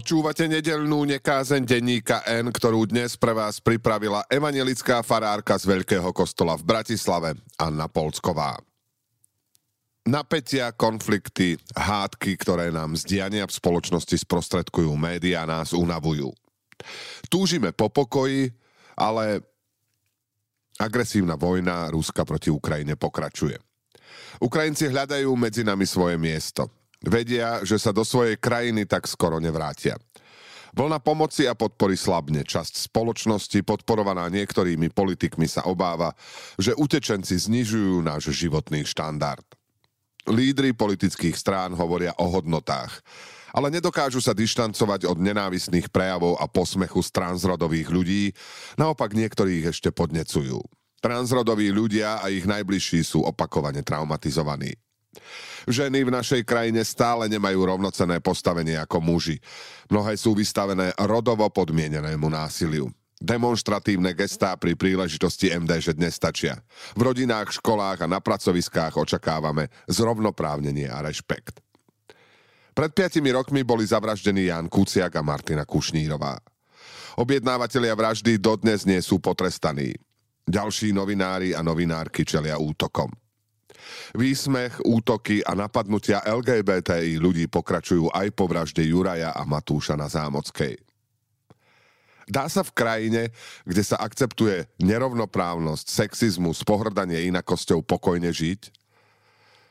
Počúvate nedelnú nekázeň denníka N, ktorú dnes pre vás pripravila evangelická farárka z Veľkého kostola v Bratislave, Anna Polsková. Napätia, konflikty, hádky, ktoré nám z diania v spoločnosti sprostredkujú médiá, nás unavujú. Túžime po pokoji, ale agresívna vojna Ruska proti Ukrajine pokračuje. Ukrajinci hľadajú medzi nami svoje miesto – Vedia, že sa do svojej krajiny tak skoro nevrátia. Vlna pomoci a podpory slabne. Časť spoločnosti, podporovaná niektorými politikmi, sa obáva, že utečenci znižujú náš životný štandard. Lídry politických strán hovoria o hodnotách, ale nedokážu sa dištancovať od nenávisných prejavov a posmechu z transrodových ľudí, naopak niektorých ešte podnecujú. Transrodoví ľudia a ich najbližší sú opakovane traumatizovaní. Ženy v našej krajine stále nemajú rovnocené postavenie ako muži. Mnohé sú vystavené rodovo podmienenému násiliu. Demonstratívne gestá pri príležitosti MDŽ dnes stačia. V rodinách, školách a na pracoviskách očakávame zrovnoprávnenie a rešpekt. Pred piatimi rokmi boli zavraždení Jan Kuciak a Martina Kušnírová. Objednávateľia vraždy dodnes nie sú potrestaní. Ďalší novinári a novinárky čelia útokom. Výsmech, útoky a napadnutia LGBTI ľudí pokračujú aj po vražde Juraja a Matúša na Zámockej. Dá sa v krajine, kde sa akceptuje nerovnoprávnosť, sexizmus, pohrdanie inakosťou pokojne žiť?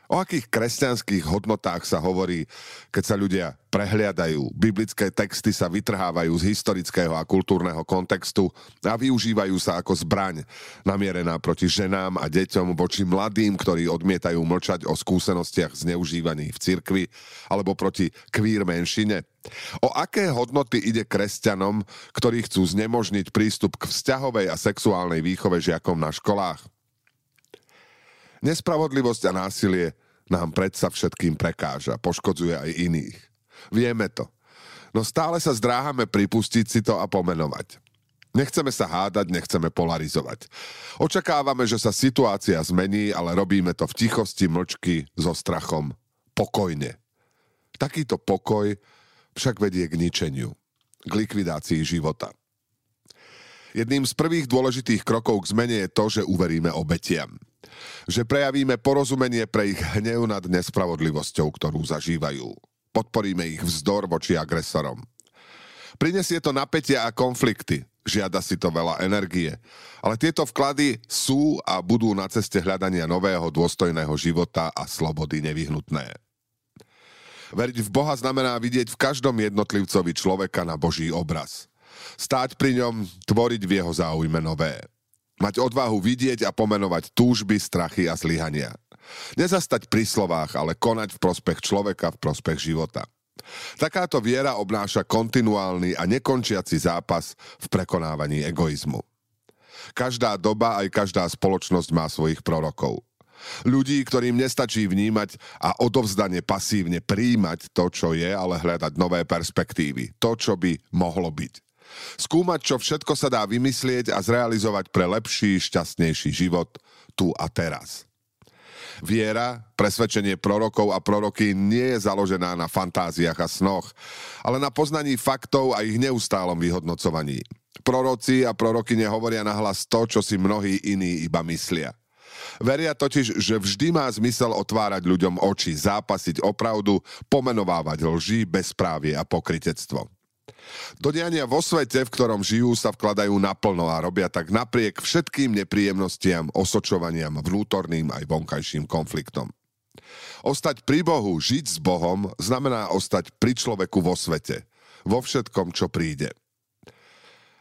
O akých kresťanských hodnotách sa hovorí, keď sa ľudia prehliadajú, biblické texty sa vytrhávajú z historického a kultúrneho kontextu a využívajú sa ako zbraň, namierená proti ženám a deťom voči mladým, ktorí odmietajú mlčať o skúsenostiach zneužívaných v cirkvi alebo proti kvír menšine. O aké hodnoty ide kresťanom, ktorí chcú znemožniť prístup k vzťahovej a sexuálnej výchove žiakom na školách? Nespravodlivosť a násilie nám predsa všetkým prekáža, poškodzuje aj iných. Vieme to. No stále sa zdráhame pripustiť si to a pomenovať. Nechceme sa hádať, nechceme polarizovať. Očakávame, že sa situácia zmení, ale robíme to v tichosti, mlčky, so strachom, pokojne. Takýto pokoj však vedie k ničeniu, k likvidácii života. Jedným z prvých dôležitých krokov k zmene je to, že uveríme obetiam že prejavíme porozumenie pre ich hnev nad nespravodlivosťou, ktorú zažívajú. Podporíme ich vzdor voči agresorom. Prinesie to napätia a konflikty, žiada si to veľa energie, ale tieto vklady sú a budú na ceste hľadania nového dôstojného života a slobody nevyhnutné. Veriť v Boha znamená vidieť v každom jednotlivcovi človeka na Boží obraz. Stáť pri ňom, tvoriť v jeho záujme nové. Mať odvahu vidieť a pomenovať túžby, strachy a zlyhania. Nezastať pri slovách, ale konať v prospech človeka, v prospech života. Takáto viera obnáša kontinuálny a nekončiaci zápas v prekonávaní egoizmu. Každá doba aj každá spoločnosť má svojich prorokov. Ľudí, ktorým nestačí vnímať a odovzdane pasívne príjmať to, čo je, ale hľadať nové perspektívy. To, čo by mohlo byť. Skúmať, čo všetko sa dá vymyslieť a zrealizovať pre lepší, šťastnejší život tu a teraz. Viera, presvedčenie prorokov a proroky nie je založená na fantáziách a snoch, ale na poznaní faktov a ich neustálom vyhodnocovaní. Proroci a proroky nehovoria nahlas to, čo si mnohí iní iba myslia. Veria totiž, že vždy má zmysel otvárať ľuďom oči, zápasiť opravdu, pomenovávať lži, bezprávie a pokritectvo. Do diania vo svete, v ktorom žijú, sa vkladajú naplno a robia tak napriek všetkým nepríjemnostiam, osočovaniam, vnútorným aj vonkajším konfliktom. Ostať pri Bohu, žiť s Bohom, znamená ostať pri človeku vo svete, vo všetkom, čo príde.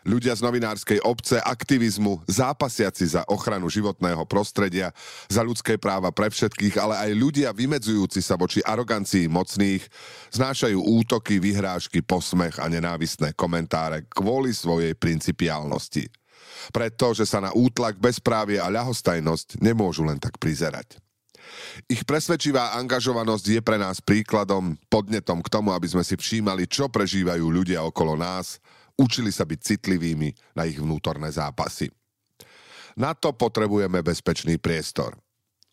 Ľudia z novinárskej obce, aktivizmu, zápasiaci za ochranu životného prostredia, za ľudské práva pre všetkých, ale aj ľudia vymedzujúci sa voči arogancii mocných, znášajú útoky, vyhrážky, posmech a nenávistné komentáre kvôli svojej principiálnosti. Pretože sa na útlak, bezprávie a ľahostajnosť nemôžu len tak prizerať. Ich presvedčivá angažovanosť je pre nás príkladom, podnetom k tomu, aby sme si všímali, čo prežívajú ľudia okolo nás Učili sa byť citlivými na ich vnútorné zápasy. Na to potrebujeme bezpečný priestor.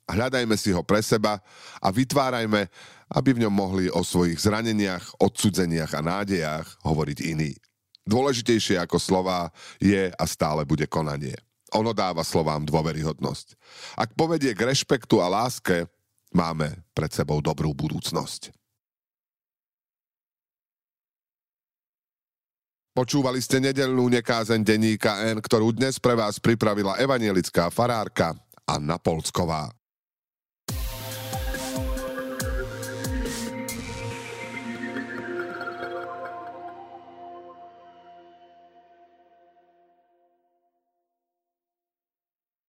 Hľadajme si ho pre seba a vytvárajme, aby v ňom mohli o svojich zraneniach, odsudzeniach a nádejach hovoriť iní. Dôležitejšie ako slova je a stále bude konanie. Ono dáva slovám dôveryhodnosť. Ak povedie k rešpektu a láske, máme pred sebou dobrú budúcnosť. Počúvali ste nedelnú nekázeň denníka N, ktorú dnes pre vás pripravila evanielická farárka Anna Polsková.